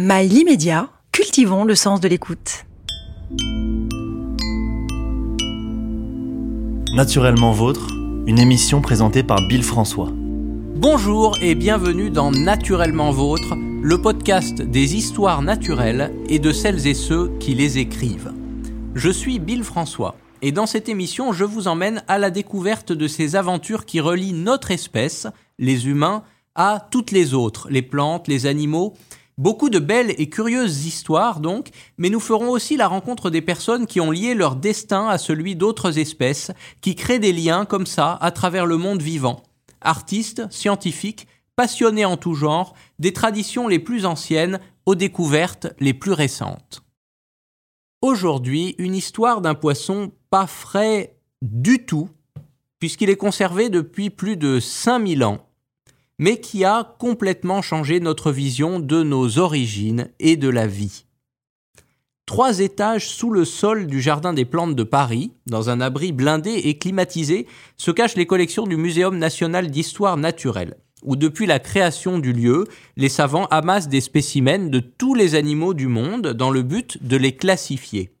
Mail immédiat, cultivons le sens de l'écoute. Naturellement Vôtre, une émission présentée par Bill François. Bonjour et bienvenue dans Naturellement Vôtre, le podcast des histoires naturelles et de celles et ceux qui les écrivent. Je suis Bill François et dans cette émission je vous emmène à la découverte de ces aventures qui relient notre espèce, les humains, à toutes les autres, les plantes, les animaux. Beaucoup de belles et curieuses histoires donc, mais nous ferons aussi la rencontre des personnes qui ont lié leur destin à celui d'autres espèces, qui créent des liens comme ça à travers le monde vivant. Artistes, scientifiques, passionnés en tout genre, des traditions les plus anciennes aux découvertes les plus récentes. Aujourd'hui, une histoire d'un poisson pas frais du tout, puisqu'il est conservé depuis plus de 5000 ans mais qui a complètement changé notre vision de nos origines et de la vie. Trois étages sous le sol du Jardin des Plantes de Paris, dans un abri blindé et climatisé, se cachent les collections du Muséum national d'histoire naturelle, où depuis la création du lieu, les savants amassent des spécimens de tous les animaux du monde dans le but de les classifier.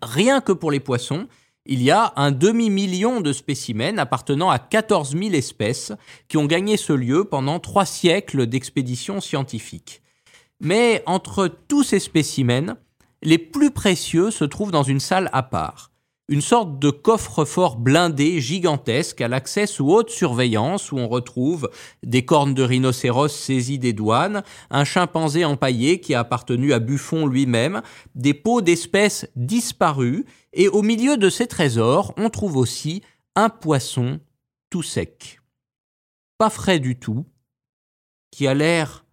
Rien que pour les poissons, il y a un demi-million de spécimens appartenant à 14 000 espèces qui ont gagné ce lieu pendant trois siècles d'expéditions scientifiques. Mais entre tous ces spécimens, les plus précieux se trouvent dans une salle à part une sorte de coffre-fort blindé gigantesque à l'accès sous haute surveillance où on retrouve des cornes de rhinocéros saisies des douanes, un chimpanzé empaillé qui a appartenu à Buffon lui-même, des peaux d'espèces disparues, et au milieu de ces trésors, on trouve aussi un poisson tout sec. Pas frais du tout, qui a l'air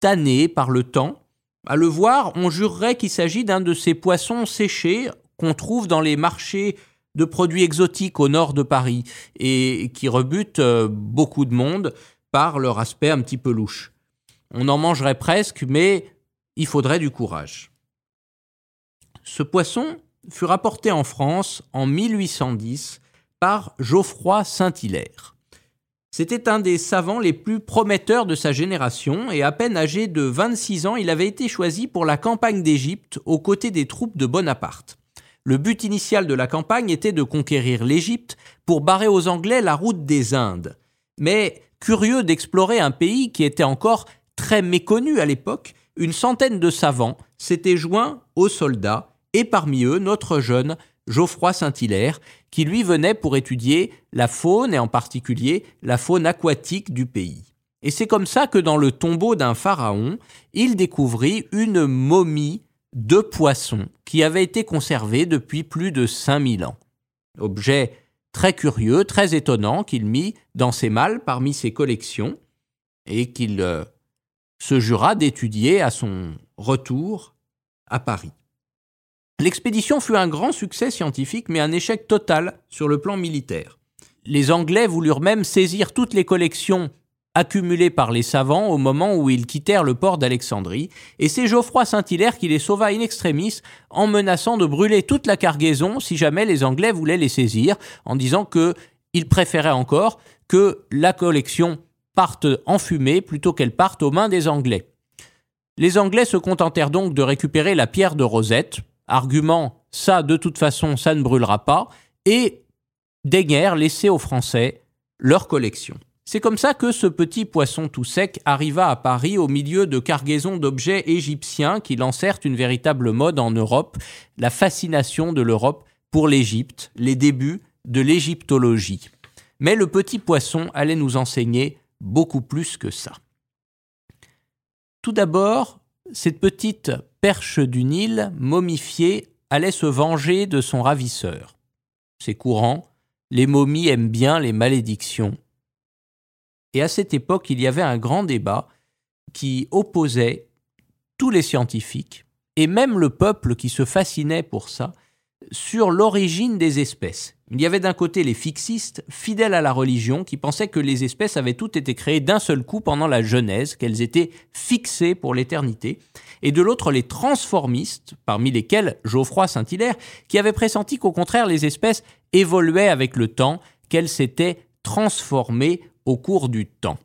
tanné par le temps. À le voir, on jurerait qu'il s'agit d'un de ces poissons séchés qu'on trouve dans les marchés de produits exotiques au nord de Paris et qui rebutent euh, beaucoup de monde par leur aspect un petit peu louche. On en mangerait presque, mais il faudrait du courage. Ce poisson fut rapporté en France en 1810 par Geoffroy Saint-Hilaire. C'était un des savants les plus prometteurs de sa génération et à peine âgé de 26 ans, il avait été choisi pour la campagne d'Égypte aux côtés des troupes de Bonaparte. Le but initial de la campagne était de conquérir l'Égypte pour barrer aux Anglais la route des Indes. Mais curieux d'explorer un pays qui était encore très méconnu à l'époque, une centaine de savants s'étaient joints aux soldats, et parmi eux notre jeune Geoffroy Saint-Hilaire, qui lui venait pour étudier la faune et en particulier la faune aquatique du pays. Et c'est comme ça que dans le tombeau d'un pharaon, il découvrit une momie de poissons qui avaient été conservés depuis plus de 5000 ans. Objet très curieux, très étonnant qu'il mit dans ses malles parmi ses collections et qu'il euh, se jura d'étudier à son retour à Paris. L'expédition fut un grand succès scientifique mais un échec total sur le plan militaire. Les Anglais voulurent même saisir toutes les collections accumulés par les savants au moment où ils quittèrent le port d'Alexandrie, et c'est Geoffroy Saint-Hilaire qui les sauva in extremis en menaçant de brûler toute la cargaison si jamais les Anglais voulaient les saisir, en disant que il préférait encore que la collection parte en fumée plutôt qu'elle parte aux mains des Anglais. Les Anglais se contentèrent donc de récupérer la pierre de Rosette, argument ça de toute façon ça ne brûlera pas, et daignèrent laisser aux Français leur collection. C'est comme ça que ce petit poisson tout sec arriva à Paris au milieu de cargaisons d'objets égyptiens qui lancèrent une véritable mode en Europe, la fascination de l'Europe pour l'Égypte, les débuts de l'égyptologie. Mais le petit poisson allait nous enseigner beaucoup plus que ça. Tout d'abord, cette petite perche du Nil, momifiée, allait se venger de son ravisseur. C'est courant, les momies aiment bien les malédictions, et à cette époque, il y avait un grand débat qui opposait tous les scientifiques, et même le peuple qui se fascinait pour ça, sur l'origine des espèces. Il y avait d'un côté les fixistes, fidèles à la religion, qui pensaient que les espèces avaient toutes été créées d'un seul coup pendant la Genèse, qu'elles étaient fixées pour l'éternité, et de l'autre les transformistes, parmi lesquels Geoffroy Saint-Hilaire, qui avait pressenti qu'au contraire les espèces évoluaient avec le temps, qu'elles s'étaient transformées au cours du temps.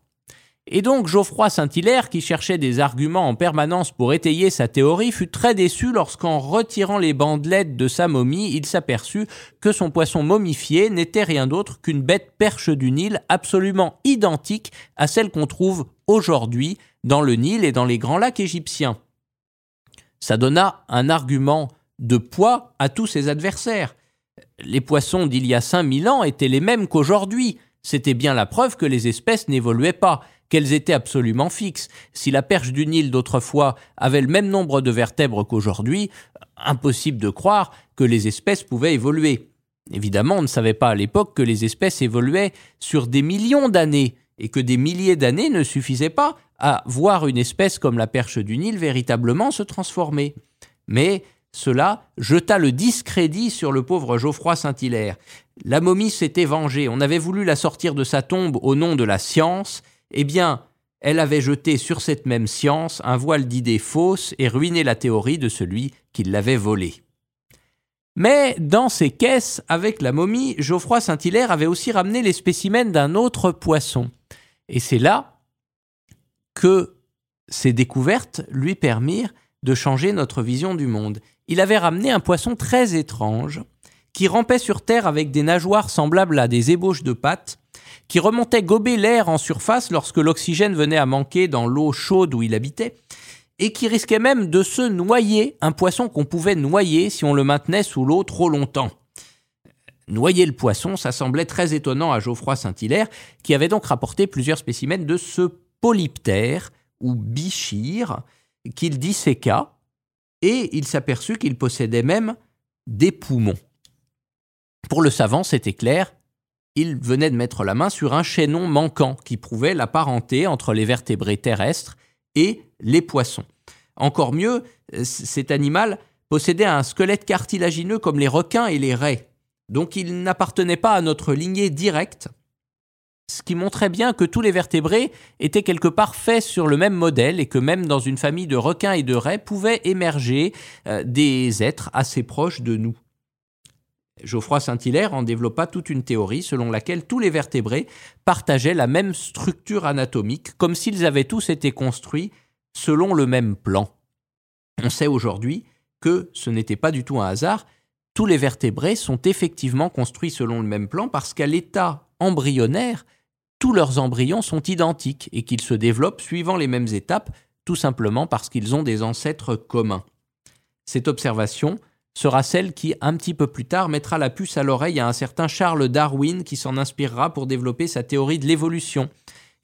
Et donc Geoffroy Saint-Hilaire, qui cherchait des arguments en permanence pour étayer sa théorie, fut très déçu lorsqu'en retirant les bandelettes de sa momie, il s'aperçut que son poisson momifié n'était rien d'autre qu'une bête perche du Nil absolument identique à celle qu'on trouve aujourd'hui dans le Nil et dans les grands lacs égyptiens. Ça donna un argument de poids à tous ses adversaires. Les poissons d'il y a 5000 ans étaient les mêmes qu'aujourd'hui. C'était bien la preuve que les espèces n'évoluaient pas qu'elles étaient absolument fixes. Si la perche du Nil d'autrefois avait le même nombre de vertèbres qu'aujourd'hui, impossible de croire que les espèces pouvaient évoluer. Évidemment, on ne savait pas à l'époque que les espèces évoluaient sur des millions d'années et que des milliers d'années ne suffisaient pas à voir une espèce comme la perche du Nil véritablement se transformer. Mais cela jeta le discrédit sur le pauvre Geoffroy Saint-Hilaire. La momie s'était vengée, on avait voulu la sortir de sa tombe au nom de la science, eh bien, elle avait jeté sur cette même science un voile d'idées fausses et ruiné la théorie de celui qui l'avait volée. Mais dans ses caisses, avec la momie, Geoffroy Saint-Hilaire avait aussi ramené les spécimens d'un autre poisson. Et c'est là que ces découvertes lui permirent de changer notre vision du monde. Il avait ramené un poisson très étrange, qui rampait sur terre avec des nageoires semblables à des ébauches de pattes, qui remontait gober l'air en surface lorsque l'oxygène venait à manquer dans l'eau chaude où il habitait, et qui risquait même de se noyer, un poisson qu'on pouvait noyer si on le maintenait sous l'eau trop longtemps. Noyer le poisson, ça semblait très étonnant à Geoffroy Saint-Hilaire, qui avait donc rapporté plusieurs spécimens de ce polyptère, ou bichir, qu'il disséqua, et il s'aperçut qu'il possédait même des poumons. Pour le savant, c'était clair, il venait de mettre la main sur un chaînon manquant qui prouvait la parenté entre les vertébrés terrestres et les poissons. Encore mieux, cet animal possédait un squelette cartilagineux comme les requins et les raies. Donc il n'appartenait pas à notre lignée directe, ce qui montrait bien que tous les vertébrés étaient quelque part faits sur le même modèle et que même dans une famille de requins et de raies pouvaient émerger euh, des êtres assez proches de nous. Geoffroy Saint-Hilaire en développa toute une théorie selon laquelle tous les vertébrés partageaient la même structure anatomique, comme s'ils avaient tous été construits selon le même plan. On sait aujourd'hui que ce n'était pas du tout un hasard, tous les vertébrés sont effectivement construits selon le même plan parce qu'à l'état embryonnaire, tous leurs embryons sont identiques et qu'ils se développent suivant les mêmes étapes, tout simplement parce qu'ils ont des ancêtres communs. Cette observation sera celle qui, un petit peu plus tard, mettra la puce à l'oreille à un certain Charles Darwin qui s'en inspirera pour développer sa théorie de l'évolution.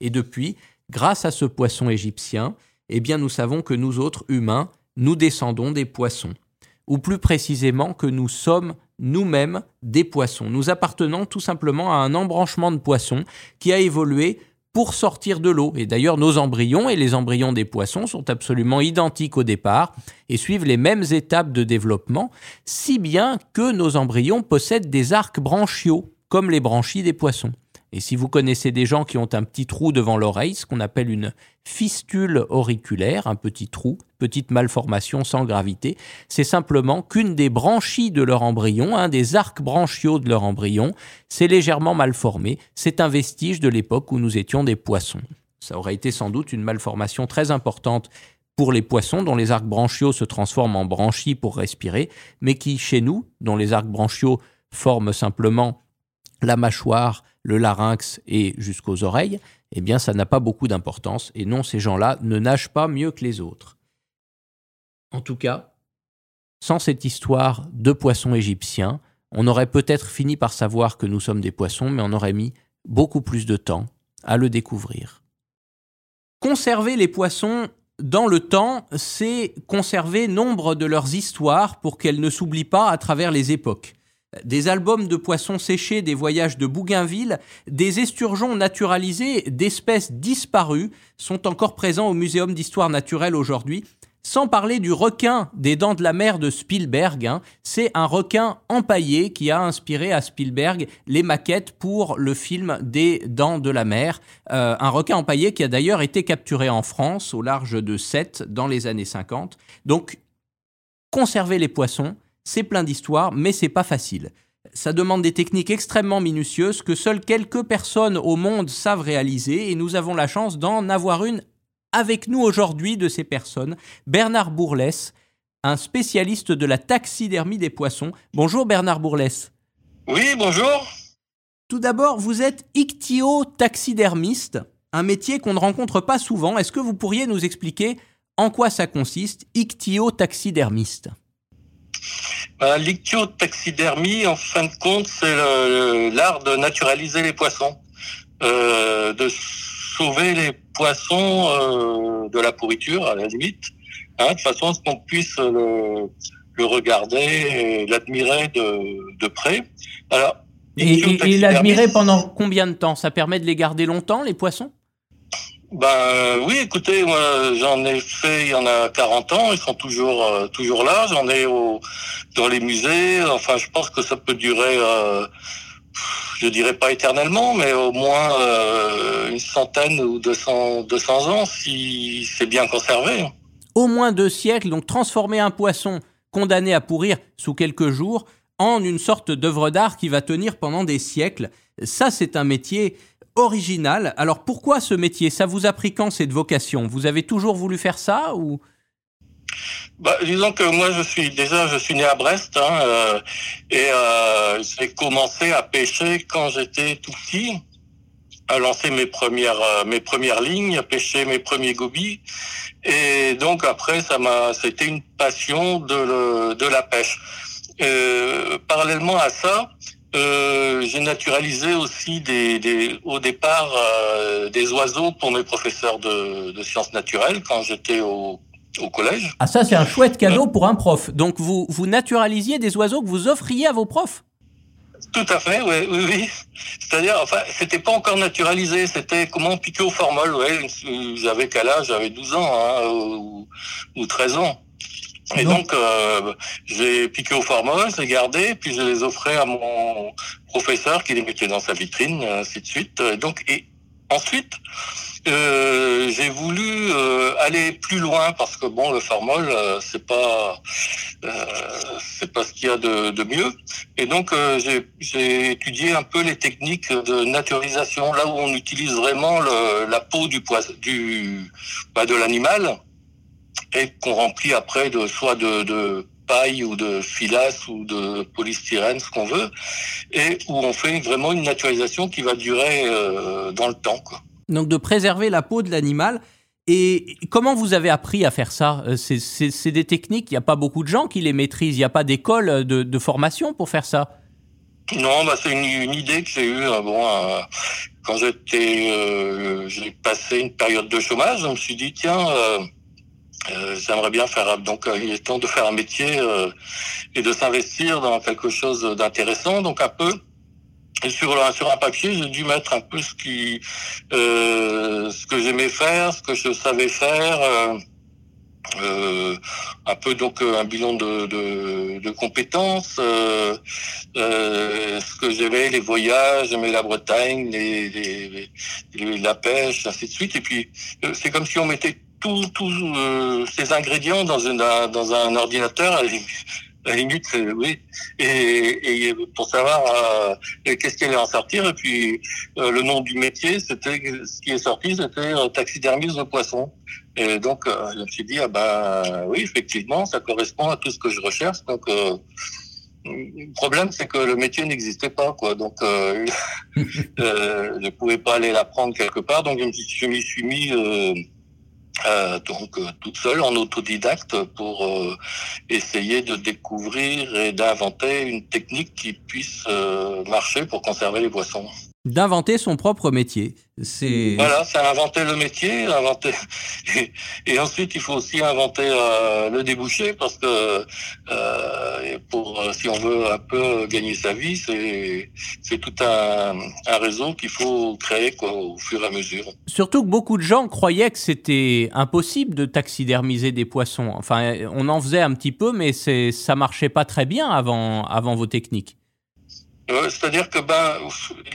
Et depuis, grâce à ce poisson égyptien, eh bien nous savons que nous autres humains, nous descendons des poissons. Ou plus précisément que nous sommes nous-mêmes des poissons. Nous appartenons tout simplement à un embranchement de poissons qui a évolué pour sortir de l'eau. Et d'ailleurs, nos embryons et les embryons des poissons sont absolument identiques au départ et suivent les mêmes étapes de développement, si bien que nos embryons possèdent des arcs branchiaux, comme les branchies des poissons. Et si vous connaissez des gens qui ont un petit trou devant l'oreille, ce qu'on appelle une fistule auriculaire, un petit trou, petite malformation sans gravité, c'est simplement qu'une des branchies de leur embryon, un des arcs branchiaux de leur embryon, s'est légèrement mal formé. C'est un vestige de l'époque où nous étions des poissons. Ça aurait été sans doute une malformation très importante pour les poissons dont les arcs branchiaux se transforment en branchies pour respirer, mais qui, chez nous, dont les arcs branchiaux forment simplement la mâchoire, le larynx et jusqu'aux oreilles, eh bien ça n'a pas beaucoup d'importance et non, ces gens-là ne nagent pas mieux que les autres. En tout cas, sans cette histoire de poissons égyptiens, on aurait peut-être fini par savoir que nous sommes des poissons, mais on aurait mis beaucoup plus de temps à le découvrir. Conserver les poissons dans le temps, c'est conserver nombre de leurs histoires pour qu'elles ne s'oublient pas à travers les époques des albums de poissons séchés des voyages de Bougainville, des esturgeons naturalisés d'espèces disparues sont encore présents au Muséum d'histoire naturelle aujourd'hui. Sans parler du requin des dents de la mer de Spielberg, hein. c'est un requin empaillé qui a inspiré à Spielberg les maquettes pour le film des dents de la mer. Euh, un requin empaillé qui a d'ailleurs été capturé en France au large de Sète dans les années 50. Donc, conserver les poissons, c'est plein d'histoires, mais c'est pas facile. Ça demande des techniques extrêmement minutieuses que seules quelques personnes au monde savent réaliser et nous avons la chance d'en avoir une avec nous aujourd'hui de ces personnes. Bernard Bourlès, un spécialiste de la taxidermie des poissons. Bonjour Bernard Bourlès. Oui, bonjour. Tout d'abord, vous êtes ichtio-taxidermiste, un métier qu'on ne rencontre pas souvent. Est-ce que vous pourriez nous expliquer en quoi ça consiste, ichtio-taxidermiste bah, L'ichtio-taxidermie, en fin de compte, c'est l'art de naturaliser les poissons, euh, de sauver les poissons euh, de la pourriture, à la limite, hein, de façon à ce qu'on puisse le, regarder et l'admirer de, de près. Alors, et, l'admirer pendant combien de temps? Ça permet de les garder longtemps, les poissons? Ben oui, écoutez, moi j'en ai fait, il y en a 40 ans, ils sont toujours euh, toujours là. J'en ai dans les musées. Enfin, je pense que ça peut durer, euh, je dirais pas éternellement, mais au moins euh, une centaine ou 200 200 ans si c'est bien conservé. Au moins deux siècles, donc transformer un poisson condamné à pourrir sous quelques jours en une sorte d'œuvre d'art qui va tenir pendant des siècles. Ça, c'est un métier original. Alors pourquoi ce métier? Ça vous a pris quand cette vocation? Vous avez toujours voulu faire ça ou? Bah, disons que moi je suis déjà je suis né à Brest hein, euh, et euh, j'ai commencé à pêcher quand j'étais tout petit, à lancer mes premières euh, mes premières lignes, à pêcher mes premiers gobies et donc après ça m'a c'était une passion de de la pêche. Euh, parallèlement à ça, euh, j'ai naturalisé aussi des, des, au départ euh, des oiseaux pour mes professeurs de, de sciences naturelles quand j'étais au, au, collège. Ah ça c'est un chouette cadeau pour un prof. Donc vous, vous naturalisiez des oiseaux que vous offriez à vos profs? Tout à fait, oui, oui, oui. C'est-à-dire, enfin, c'était pas encore naturalisé, c'était comment piquer au formol, ouais. J'avais quel âge J'avais 12 ans, hein, ou, ou 13 ans. Et donc, euh, j'ai piqué au formol, j'ai gardé, puis je les offrais à mon professeur qui les mettait dans sa vitrine, ainsi de suite. Donc, et ensuite, euh, j'ai voulu euh, aller plus loin parce que bon, le formol, euh, c'est pas, euh, c'est pas ce qu'il y a de, de, mieux. Et donc, j'ai étudié un peu les techniques de naturalisation, là où on utilise vraiment le, la peau du poisson, du, bah, de l'animal et qu'on remplit après de soit de, paille ou de filasse ou de polystyrène, ce qu'on veut, et où on fait vraiment une naturalisation qui va durer euh, dans le temps. Quoi. Donc de préserver la peau de l'animal. Et comment vous avez appris à faire ça? Euh, C'est des techniques, il n'y a pas beaucoup de gens qui les maîtrisent, il n'y a pas d'école de, formation pour faire ça? Non, bah c'est une, idée que j'ai eue. Hein, bon, euh, quand j'étais, j'ai passé une période de chômage, je me suis dit, tiens, euh, j'aimerais bien faire donc euh, il est temps de faire un métier euh, et de s'investir dans quelque chose d'intéressant donc un peu et sur sur un papier j'ai dû mettre un peu ce qui ce que j'aimais faire ce que je savais faire un peu donc un bilan de, de, de compétences, ce que j'aimais, les voyages, j'aimais la Bretagne, les, les, la pêche, ainsi de suite. Et puis c'est comme si on mettait tous euh, ces ingrédients dans, une, dans un ordinateur, à la limite, oui. Et, et, pour savoir euh, qu'est-ce qui allait en sortir, et puis euh, le nom du métier, c'était ce qui est sorti, c'était taxidermiste de poisson. Et donc, je me suis dit, ah ben oui, effectivement, ça correspond à tout ce que je recherche. Donc, le problème, c'est que le métier n'existait pas, quoi. Donc, euh, euh, je pouvais pas aller l'apprendre quelque part. Donc, je m'y suis mis euh, donc euh, toute seule en autodidacte pour euh, essayer de découvrir et d'inventer une technique qui puisse marcher pour conserver les poissons d'inventer son propre métier. C'est voilà, c'est inventer le métier, inventer et, ensuite il faut aussi inventer euh, le débouché parce que euh, pour euh, si on veut un peu gagner sa vie, c'est c'est tout un, un réseau qu'il faut créer quoi, au fur et à mesure. Surtout que beaucoup de gens croyaient que c'était impossible de taxidermiser des poissons. Enfin, on en faisait un petit peu, mais c'est ça marchait pas très bien avant avant vos techniques. C'est-à-dire que ben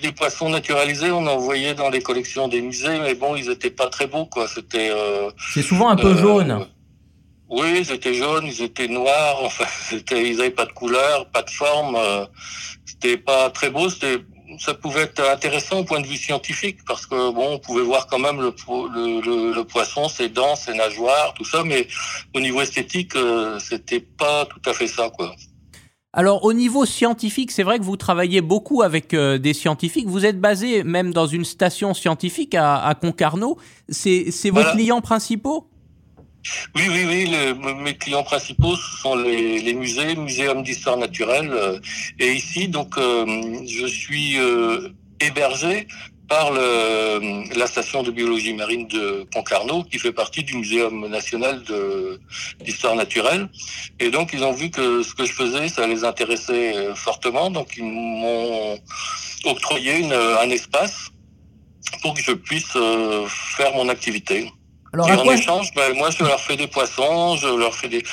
les poissons naturalisés, on en voyait dans les collections des musées, mais bon, ils étaient pas très beaux, quoi. C'était. Euh, c'est souvent un peu euh, jaune. Oui, ils étaient jaunes, ils étaient noirs, enfin, ils n'avaient pas de couleur, pas de forme. Euh, c'était pas très beau. C'était, ça pouvait être intéressant au point de vue scientifique parce que bon, on pouvait voir quand même le, le, le, poisson, ses dents, ses nageoires, tout ça, mais au niveau esthétique, euh, c'était pas tout à fait ça, quoi. Alors au niveau scientifique, c'est vrai que vous travaillez beaucoup avec euh, des scientifiques. Vous êtes basé même dans une station scientifique à, Concarneau. C'est, vos clients principaux? Oui, oui, oui. mes clients principaux ce sont les, les musées, muséums d'histoire naturelle. Euh, et ici, donc, euh, je suis hébergé par le, la station de biologie marine de Concarneau, qui fait partie du Muséum national d'histoire naturelle. Et donc, ils ont vu que ce que je faisais, ça les intéressait fortement. Donc, ils m'ont octroyé une, un espace pour que je puisse faire mon activité. Alors, et en échange, ben, moi, je leur fais des poissons, je leur fais des,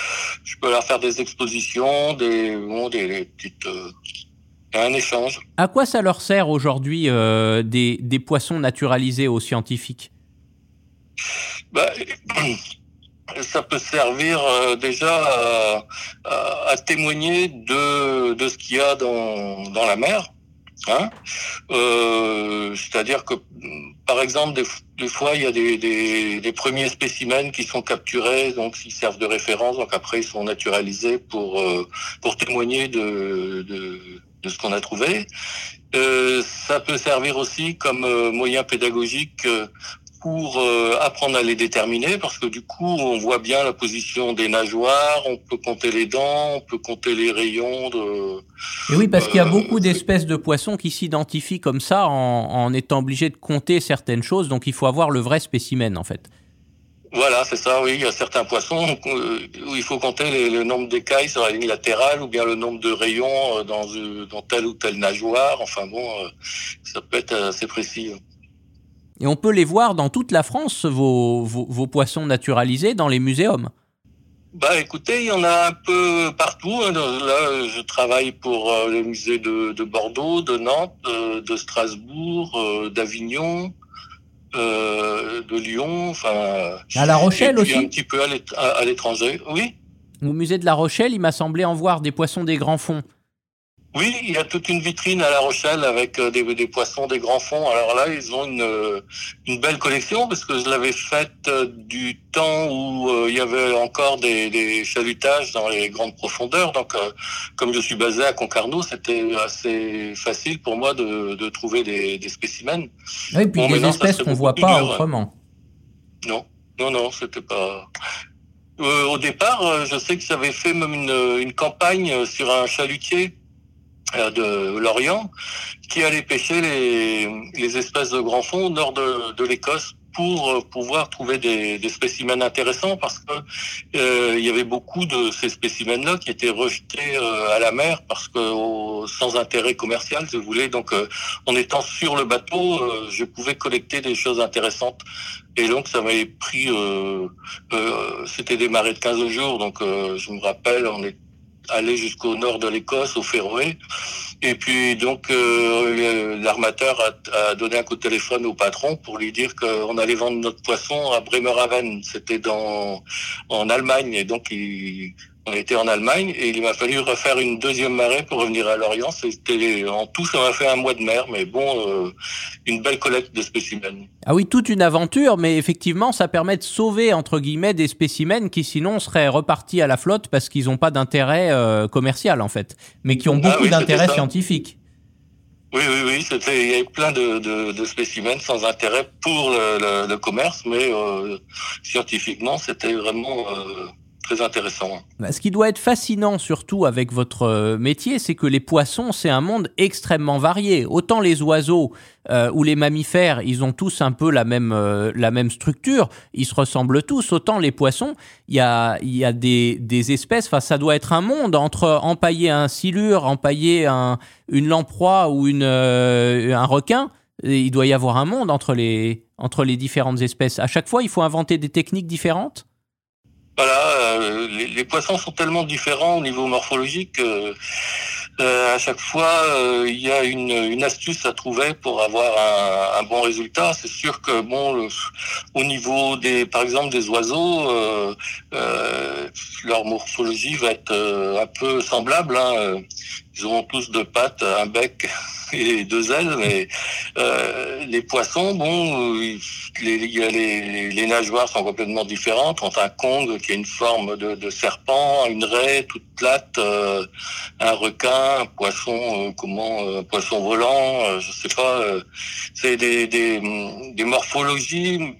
je peux leur faire des expositions, des, bon, des, petites, euh, un échange. À quoi ça leur sert aujourd'hui euh, des, des poissons naturalisés aux scientifiques? Ben, ça peut servir euh, déjà à, à, témoigner de, de ce qu'il y a dans, dans la mer. Hein euh, C'est-à-dire que, par exemple, des, fois, il y a des, des, des, premiers spécimens qui sont capturés, donc ils servent de référence, donc après ils sont naturalisés pour euh, pour témoigner de, de, de ce qu'on a trouvé. Euh, ça peut servir aussi comme euh, moyen pédagogique euh, pour apprendre à les déterminer parce que du coup on voit bien la position des nageoires, on peut compter les dents, on peut compter les rayons de. Et oui, parce qu'il y a beaucoup d'espèces de poissons qui s'identifient comme ça en, en, étant obligés de compter certaines choses, donc il faut avoir le vrai spécimen en fait. Voilà, c'est ça, oui. Il y a certains poissons euh, où il faut compter le nombre d'écailles sur la ligne latérale ou bien le nombre de rayons dans, dans telle ou telle nageoire. Enfin bon, ça peut être assez précis. Et on peut les voir dans toute la France, vos, vos, poissons naturalisés, dans les muséums? Bah écoutez, il y en a un peu partout. Hein. Là, je travaille pour euh, le musée de, de, Bordeaux, de Nantes, de, de Strasbourg, euh, d'Avignon, euh, de Lyon. Enfin, à La Rochelle aussi. Un petit peu à l'étranger, oui. Au musée de La Rochelle, il m'a semblé en voir des poissons des grands fonds. Oui, il y a toute une vitrine à La Rochelle avec euh, des, des poissons, des grands fonds. Alors là, ils ont une, euh, une belle collection parce que je l'avais faite euh, du temps où il y avait encore des, des, chalutages dans les grandes profondeurs. Donc, comme je suis basé à Concarneau, c'était assez facile pour moi de, de trouver des, des spécimens. Oui, puis des espèces qu'on voit pas autrement. Non, non, non, c'était pas. au départ, je sais que j'avais fait même une, une campagne sur un chalutier de l'Orient qui allait pêcher les, espèces de grands fonds au nord de, l'Écosse pour euh, pouvoir trouver des, spécimens intéressants parce que euh, il y avait beaucoup de ces spécimens-là qui étaient rejetés euh, à la mer parce que sans intérêt commercial, je voulais. Donc, en étant sur le bateau, je pouvais collecter des choses intéressantes. Et donc, ça m'avait pris. C'était marées de 15 jours, donc je me rappelle, on est aller jusqu'au nord de l'Écosse, au Féroé. Et puis donc euh, l'armateur a, a, donné un coup de téléphone au patron pour lui dire qu'on allait vendre notre poisson à Bremerhaven. C'était dans en Allemagne et donc il, on était en Allemagne et il m'a fallu refaire une deuxième marée pour revenir à Lorient. C'était en tout, ça m'a fait un mois de mer, mais bon, euh, une belle collecte de spécimens. Ah oui, toute une aventure, mais effectivement, ça permet de sauver entre guillemets des spécimens qui sinon seraient repartis à la flotte parce qu'ils n'ont pas d'intérêt euh, commercial en fait, mais qui ont ah beaucoup d'intérêt scientifique. Oui, oui, oui, c'était, il y avait plein de, de, de, spécimens sans intérêt pour le, le, le commerce, mais euh, scientifiquement, c'était vraiment euh, très intéressant. Bah, ce qui doit être fascinant surtout avec votre euh, métier, c'est que les poissons, c'est un monde extrêmement varié. Autant les oiseaux euh, ou les mammifères, ils ont tous un peu la même, euh, la même structure, ils se ressemblent tous. Autant les poissons, il y a, y a des, des espèces, ça doit être un monde entre empailler un silure, empailler un, une lamproie ou une, un requin. il doit y avoir un monde entre les, entre les différentes espèces. À chaque fois, il faut inventer des techniques différentes voilà, euh, les, les, poissons sont tellement différents au niveau morphologique que euh, à chaque fois euh, il y a une, une, astuce à trouver pour avoir un, un bon résultat. C'est sûr que bon, au niveau des, par exemple des oiseaux, leur morphologie va être un peu semblable. Hein. Ils auront tous deux pattes, un bec et deux ailes, mais euh, les poissons, bon, les, les, les, nageoires sont complètement différentes. Entre un kong qui a une forme de, de serpent, une raie toute plate, euh, un requin, un poisson, euh, comment, un poisson volant, je sais pas. c'est des, des, des morphologies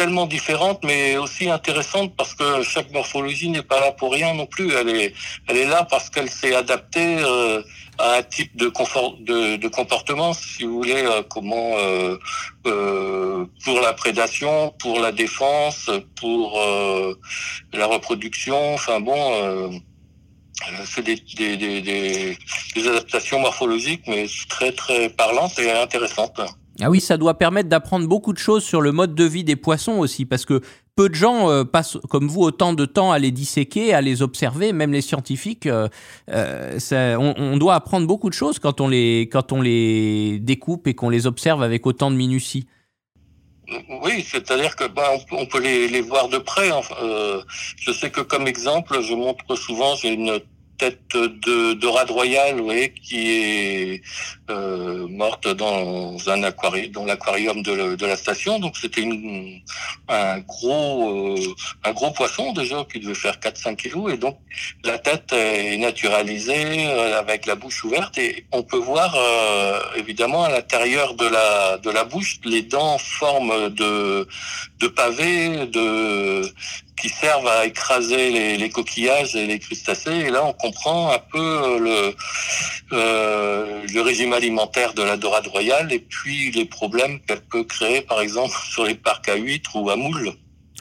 tellement différentes, mais aussi intéressantes parce que chaque morphologie n'est pas là pour rien non plus. Elle est, elle est là parce qu'elle s'est adaptée euh, à un type de, confort, de, comportement, si vous voulez, euh, comment euh, pour la prédation, pour la défense, pour la reproduction. Enfin bon. c'est des, adaptations morphologiques, mais très très parlantes et intéressantes. Ah oui, ça doit permettre d'apprendre beaucoup de choses sur le mode de vie des poissons aussi, parce que peu de gens euh, passent, comme vous, autant de temps à les disséquer, à les observer, même les scientifiques. Euh, euh ça, on, on, doit apprendre beaucoup de choses quand on les, quand on les découpe et qu'on les observe avec autant de minutie. Oui, c'est-à-dire que bah, on, peut les, les, voir de près. Euh, je sais que comme exemple, je montre souvent, j'ai une tête de, de rade royal, vous voyez, qui est euh, morte dans un aquarium, dans l'aquarium de, la station. Donc c'était un gros, euh, un gros poisson déjà qui devait faire 4-5 kilos. Et donc la tête est naturalisée euh, avec la bouche ouverte et on peut voir euh, évidemment à l'intérieur de la de la bouche les dents en forme de de pavés, de qui servent à écraser les, les, coquillages et les crustacés. Et là, on comprend un peu euh, le, euh, le régime alimentaire de la dorade royale et puis les problèmes qu'elle peut créer, par exemple, sur les parcs à huîtres ou à moules.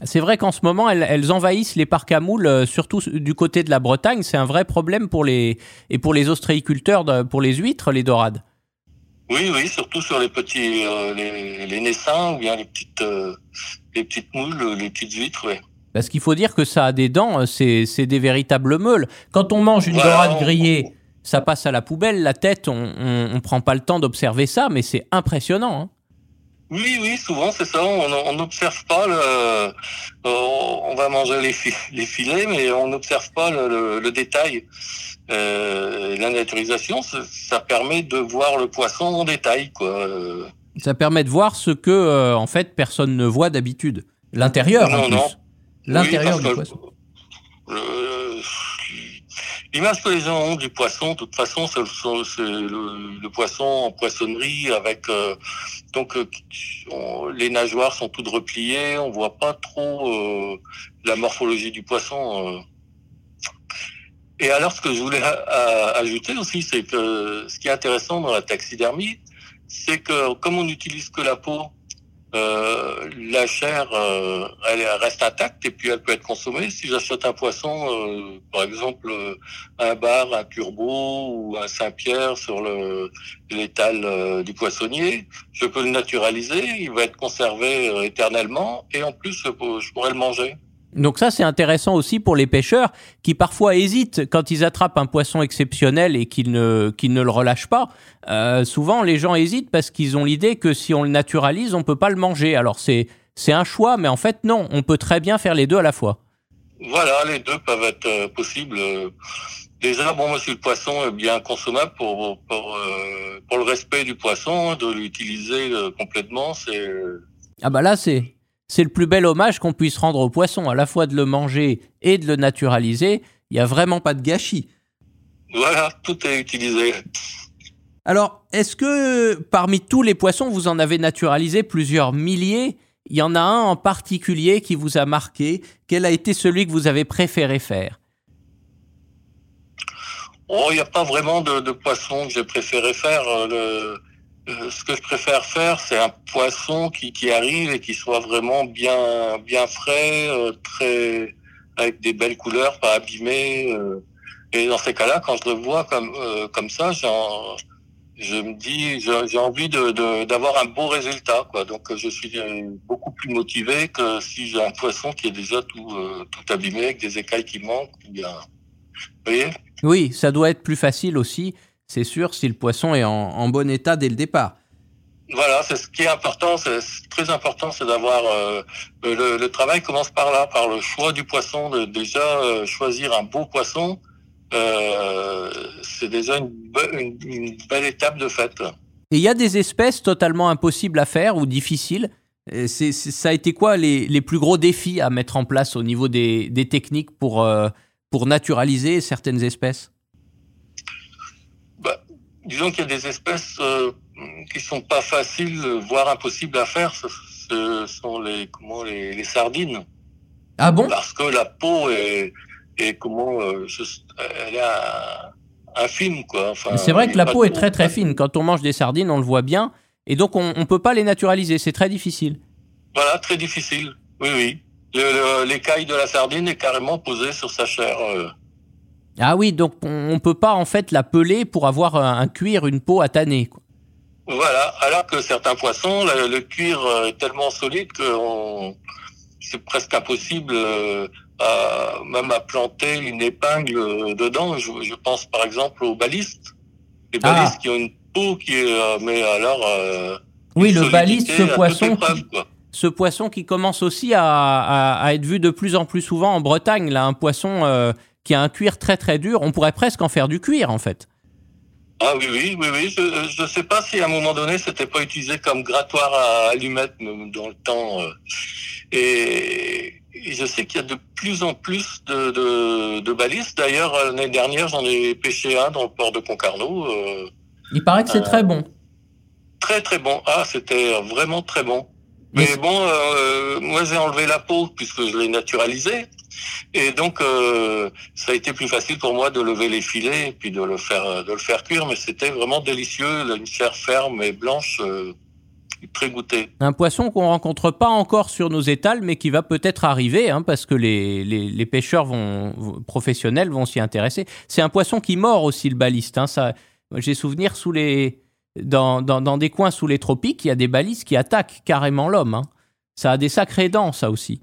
C'est vrai qu'en ce moment, elles, elles, envahissent les parcs à moules, euh, surtout du côté de la Bretagne. C'est un vrai problème pour les et pour les ostréiculteurs, pour les huîtres, les dorades. Oui, oui, surtout sur les petits, euh, les, les, naissins ou bien les petites, euh, les petites moules, les petites huîtres, oui. Parce qu'il faut dire que ça a des dents, c'est des véritables meules. Quand on mange une dorade grillée, ça passe à la poubelle, la tête, on ne prend pas le temps d'observer ça, mais c'est impressionnant. Hein. Oui, oui, souvent c'est ça. On n'observe pas le. Euh, on va manger les, les, filets, mais on n'observe pas le, le, détail. Euh, la naturisation, ça permet de voir le poisson en détail, quoi. Ça permet de voir ce que, euh, en fait, personne ne voit d'habitude. L'intérieur. Non, en plus. non. L'intérieur du poisson. L'image que les gens ont du poisson, de toute façon, c'est le, le, poisson en poissonnerie avec euh, donc euh, les nageoires sont toutes repliées, on voit pas trop euh, la morphologie du poisson. Et alors, ce que je voulais ajouter aussi, c'est que ce qui est intéressant dans la taxidermie, c'est que comme on n'utilise que la peau euh, la chair, euh, elle reste intacte et puis elle peut être consommée. Si j'achète un poisson, euh, par exemple un bar, un turbo ou un Saint-Pierre sur le l'étal du poissonnier, je peux le naturaliser, il va être conservé éternellement et en plus je pourrais le manger. Donc ça, c'est intéressant aussi pour les pêcheurs qui parfois hésitent quand ils attrapent un poisson exceptionnel et qu'ils ne, qu'ils ne le relâchent pas. Euh, souvent, les gens hésitent parce qu'ils ont l'idée que si on le naturalise, on peut pas le manger. Alors c'est, c'est un choix, mais en fait non, on peut très bien faire les deux à la fois. Voilà, les deux peuvent être euh, possibles. Déjà, bon, monsieur le poisson est bien consommable pour, pour, euh, pour le respect du poisson, de l'utiliser complètement, c'est... Ah bah là, c'est c'est le plus bel hommage qu'on puisse rendre au poisson, à la fois de le manger et de le naturaliser. Il n'y a vraiment pas de gâchis. Voilà, tout est utilisé. Alors, est-ce que parmi tous les poissons, vous en avez naturalisé plusieurs milliers? Il y en a un en particulier qui vous a marqué. Quel a été celui que vous avez préféré faire? Oh, il n'y a pas vraiment de, de poisson que j'ai préféré faire. Le, euh, ce que je préfère faire, c'est un poisson qui, qui, arrive et qui soit vraiment bien, bien frais, euh, très, avec des belles couleurs, pas abîmées. Euh. et dans ces cas-là, quand je le vois comme, comme ça, je me dis, j'ai envie d'avoir de, d'avoir un beau résultat. Quoi. Donc, je suis beaucoup plus motivé que si j'ai un poisson qui est déjà tout, tout abîmé, avec des écailles qui manquent. Bien. Vous voyez? Oui, ça doit être plus facile aussi c'est sûr, si le poisson est en, bon état dès le départ. Voilà, c'est ce qui est important, c'est très important, c'est d'avoir euh, le, travail commence par là, par le choix du poisson, de déjà euh, choisir un beau poisson. Euh, c'est déjà une, belle étape de fait. Et il y a des espèces totalement impossibles à faire ou difficiles. Ça a été quoi les, les, plus gros défis à mettre en place au niveau des, des techniques pour, pour naturaliser certaines espèces? Disons qu'il y a des espèces qui sont pas faciles, voire impossibles à faire, ce, sont les comment les, sardines. Ah bon? Parce que la peau est, est comment euh, elle est infime quoi. Enfin, c'est vrai que la peau est très très fine. Quand on mange des sardines, on le voit bien, et donc on, ne peut pas les naturaliser. C'est très difficile. Voilà, très difficile. Oui oui. L'écaille de la sardine est carrément posée sur sa chair. Euh. Ah oui, donc on, ne peut pas en fait la peler pour avoir un, cuir, une peau à tanner. Quoi. Voilà, alors que certains poissons, le, cuir euh, est tellement solide que c'est presque impossible, euh, même à planter une épingle euh, dedans. Je, pense par exemple aux balistes. Les ah. balistes qui ont une peau qui est, mais alors. oui, le baliste, ce poisson. ce poisson qui commence aussi à, être vu de plus en plus souvent en Bretagne, là, un poisson qui a un cuir très très dur. On pourrait presque en faire du cuir en fait. Ah oui, oui, oui, oui. Je ne sais pas si à un moment donné, c'était pas utilisé comme grattoir à allumettes dans le temps. Euh. Et, je sais qu'il y a de plus en plus de, de, de balistes. D'ailleurs, l'année dernière, j'en ai pêché un dans le port de Concarneau. Euh, Il paraît que c'est très bon. Très, très bon. Ah, c'était vraiment très bon. Mais bon, euh, moi j'ai enlevé la peau puisque je l'ai naturalisé. Et donc, euh, ça a été plus facile pour moi de lever les filets et puis de le faire, euh, de le faire cuire. Mais c'était vraiment délicieux, une chair ferme et blanche, euh, très goûtée. Un poisson qu'on rencontre pas encore sur nos étals, mais qui va peut-être arriver, hein, parce que les, les, pêcheurs vont, professionnels vont s'y intéresser. C'est un poisson qui mord aussi le baliste. Hein, ça, j'ai souvenir sous les, dans, des coins sous les tropiques, il y a des balistes qui attaquent carrément l'homme. Hein. Ça a des sacrées dents, ça aussi.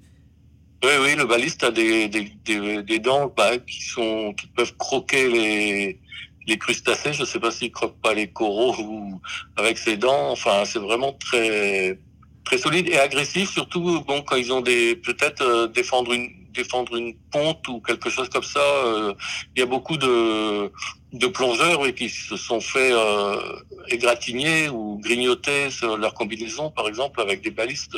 Oui, oui, le baliste a des, des, des, dents bah, qui sont qui peuvent croquer les, les crustacés. Je ne sais pas s'ils croquent pas les coraux ou avec ses dents. Enfin, c'est vraiment très très solide et agressif, surtout quand ils ont des peut-être euh, défendre une défendre une ponte ou quelque chose comme ça. Euh, il y a beaucoup de, de plongeurs oui, qui se sont fait euh, égratigner ou grignoter sur leur combinaison, par exemple, avec des balistes.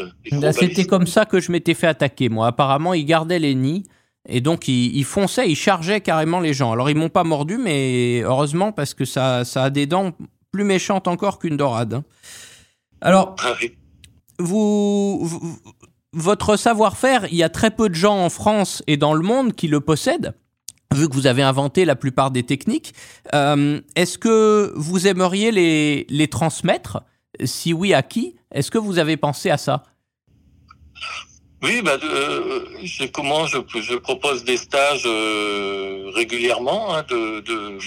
C'était comme ça que je m'étais fait attaquer, moi. Apparemment, ils gardaient les nids. Et donc, ils, fonçaient, ils chargeaient carrément les gens. Alors, ils m'ont pas mordu, mais heureusement, parce que ça, ça a des dents plus méchantes encore qu'une dorade. Hein. Alors, ah vous, votre savoir-faire, il y a très peu de gens en France et dans le monde qui le possèdent vu que vous avez inventé la plupart des techniques. Euh, est-ce que vous aimeriez les, les transmettre? Si oui, à qui? Est-ce que vous avez pensé à ça? Oui, bah, euh, je, comment je, je, propose des stages euh, régulièrement hein, de, de,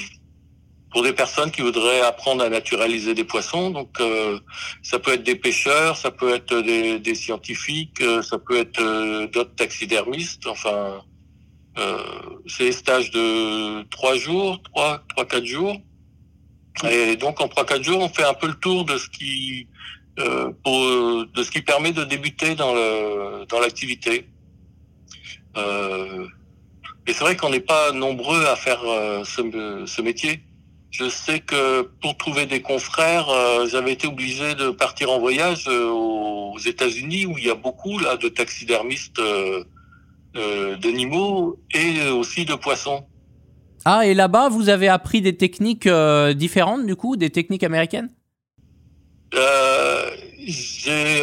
pour des personnes qui voudraient apprendre à naturaliser des poissons. Donc, euh, ça peut être des pêcheurs, ça peut être des, des scientifiques, euh, ça peut être euh, d'autres taxidermistes. Enfin, c'est des stages de trois jours, trois, trois, quatre jours. Et donc, en trois, quatre jours, on fait un peu le tour de ce qui, pour, de ce qui permet de débuter dans le dans l'activité. et c'est vrai qu'on n'est pas nombreux à faire ce, ce métier. Je sais que pour trouver des confrères, euh, j'avais été obligé de partir en voyage euh, aux États-Unis où il y a beaucoup là de taxidermistes euh, d'animaux et aussi de poissons. Ah, et là-bas, vous avez appris des techniques différentes, du coup, des techniques américaines? J'ai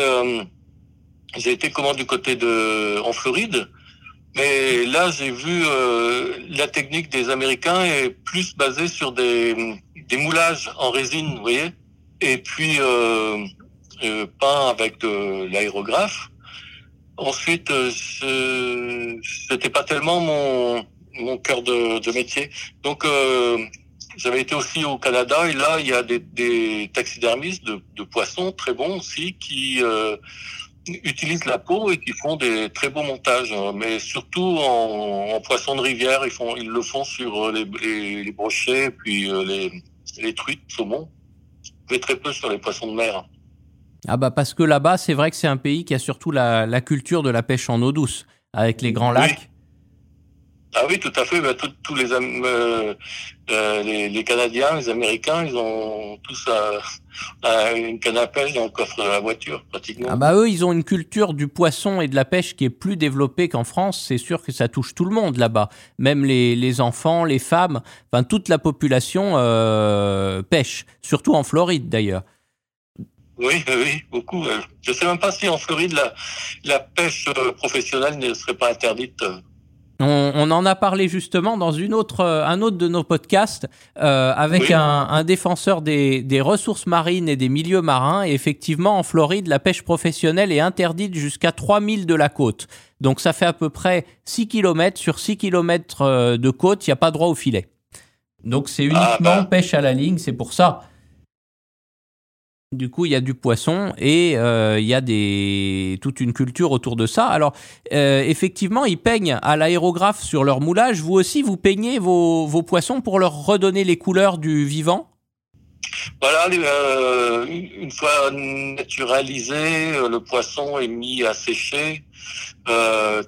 j'ai été comment du côté de en Floride mais là, j'ai vu euh, la technique des Américains est plus basée sur des, des moulages en résine, vous voyez, et puis euh, euh, peint avec de l'aérographe. Ensuite, euh, c'était pas tellement mon mon cœur de, de métier. Donc, euh, j'avais été aussi au Canada et là, il y a des, des taxidermistes de, de poissons très bons aussi qui euh, utilisent la peau et qui font des très beaux montages, mais surtout en, en poisson de rivière, ils font, ils le font sur les, les, les brochets, puis euh, les, les truites, saumon, mais très peu sur les poissons de mer. Ah bah parce que là-bas, c'est vrai que c'est un pays qui a surtout la, la, culture de la pêche en eau douce, avec les grands lacs. Ah oui, tout à fait. Bah, tous les, euh, euh, les, les, Canadiens, les Américains, ils ont tous euh, une canne à pêche dans le coffre de la voiture, pratiquement. Ah bah eux, ils ont une culture du poisson et de la pêche qui est plus développée qu'en France. C'est sûr que ça touche tout le monde là-bas, même les, les, enfants, les femmes, enfin toute la population euh, pêche, surtout en Floride d'ailleurs. Oui, oui, beaucoup. Je ne sais même pas si en Floride la, la pêche professionnelle ne serait pas interdite. On, en a parlé justement dans une autre, euh, un autre de nos podcasts euh, avec un, défenseur des, ressources marines et des milieux marins. Et effectivement, en Floride, la pêche professionnelle est interdite jusqu'à 3000 de la côte. Donc ça fait à peu près 6 km sur 6 km euh, de côte, il n'y a pas droit au filet. Donc c'est uniquement ah, bah. pêche à la ligne, c'est pour ça. Du coup, il y a du poisson et euh, il y a des toute une culture autour de ça. Alors, euh, effectivement, ils peignent à l'aérographe sur leur moulage. Vous aussi, vous peignez vos, vos poissons pour leur redonner les couleurs du vivant? Voilà, euh, une fois naturalisé, le poisson est mis à sécher,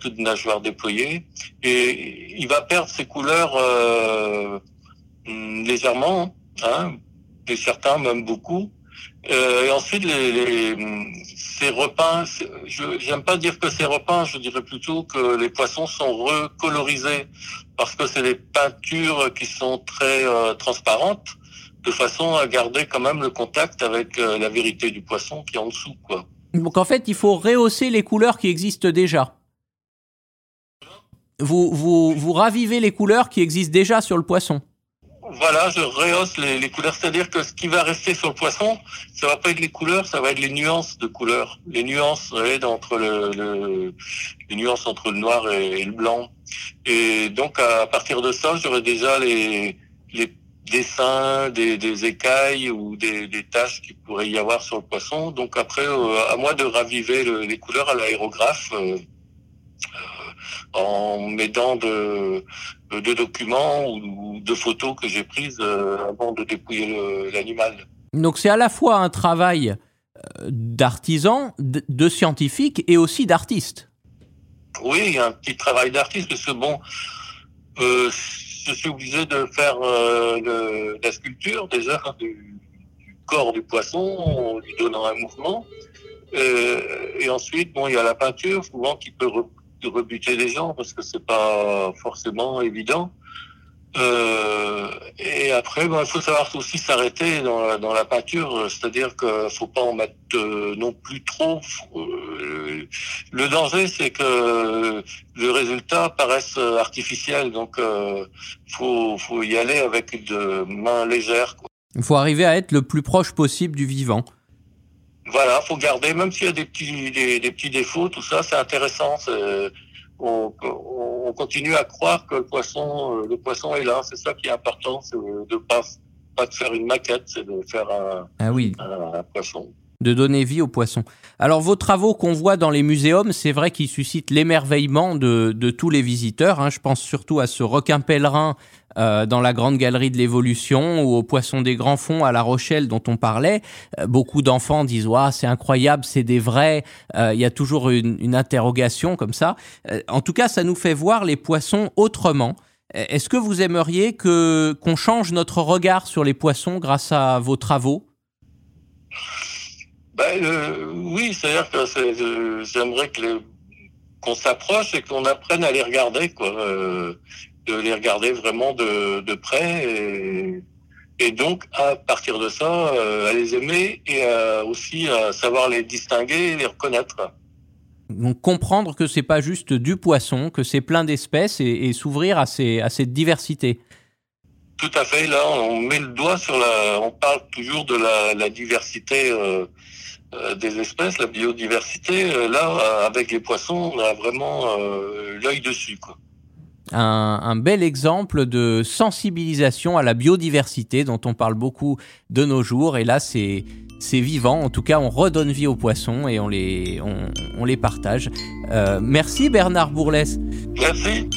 toute nageoire déployée, et il va perdre ses couleurs légèrement, hein, et certains même beaucoup. Euh, et ensuite, les, les, ces repeints, je j'aime pas dire que c'est repeint, je dirais plutôt que les poissons sont recolorisés parce que c'est des peintures qui sont très euh, transparentes, de façon à garder quand même le contact avec euh, la vérité du poisson qui est en dessous, quoi. Donc en fait, il faut rehausser les couleurs qui existent déjà. Vous, vous, vous ravivez les couleurs qui existent déjà sur le poisson. Voilà, je rehausse les, couleurs, c'est-à-dire que ce qui va rester sur le poisson, ça va pas être les couleurs, ça va être les nuances de couleurs, les nuances entre le, le, les nuances entre le noir et, le blanc. Et donc à partir de ça, j'aurai déjà les, dessins des, écailles ou des, des taches qui pourrait y avoir sur le poisson. Donc après, euh, à moi de raviver les couleurs à l'aérographe. Euh, en m'aidant de, de documents ou de photos que j'ai prises euh, avant de dépouiller l'animal. Donc c'est à la fois un travail euh, d'artisan, de scientifique et aussi d'artiste. Oui, un petit travail d'artiste parce que bon, euh, je suis obligé de faire euh, la sculpture déjà du, du, corps du poisson en lui donnant un mouvement. Euh, et ensuite, bon, il y a la peinture souvent qui peut de rebuter les gens parce que c'est pas forcément évident. Euh, et après, il faut savoir aussi s'arrêter dans la, dans la peinture, c'est-à-dire qu'il faut pas en mettre euh, non plus trop. Euh, le danger, c'est que le résultat paraisse artificiel, donc euh, faut, faut y aller avec de mains légères. Il faut arriver à être le plus proche possible du vivant. Voilà, faut garder, même s'il y a des petits, des, des, petits défauts, tout ça, c'est intéressant. On, on, continue à croire que le poisson, euh, le poisson est là. C'est ça qui est important, c'est de pas pas de faire une maquette, c'est de faire un, ah oui. un, un poisson de donner vie aux poissons. Alors vos travaux qu'on voit dans les muséums, c'est vrai qu'ils suscitent l'émerveillement de, de, tous les visiteurs. Hein. Je pense surtout à ce requin pèlerin euh, dans la grande galerie de l'évolution ou au poisson des grands fonds à La Rochelle dont on parlait. Euh, beaucoup d'enfants disent ouais, c'est incroyable, c'est des vrais. Euh, il y a toujours une, une interrogation comme ça. Euh, en tout cas, ça nous fait voir les poissons autrement. Est-ce que vous aimeriez que qu'on change notre regard sur les poissons grâce à vos travaux? Ben, oui, c'est-à-dire que j'aimerais que qu'on s'approche et qu'on apprenne à les regarder, quoi, euh, de les regarder vraiment de, de près et, et, donc à partir de ça, euh, à les aimer et à aussi à savoir les distinguer et les reconnaître. Donc comprendre que c'est pas juste du poisson, que c'est plein d'espèces et, et s'ouvrir à, ces, à cette diversité. Tout à fait. Là, on met le doigt sur la. On parle toujours de la, la diversité euh, euh, des espèces, la biodiversité. Euh, là, euh, avec les poissons, on a vraiment l'œil dessus. Quoi. Un, un, bel exemple de sensibilisation à la biodiversité dont on parle beaucoup de nos jours. Et là, c'est c'est vivant. En tout cas, on redonne vie aux poissons et on les on, on les partage. Euh, merci Bernard Bourlès. Merci.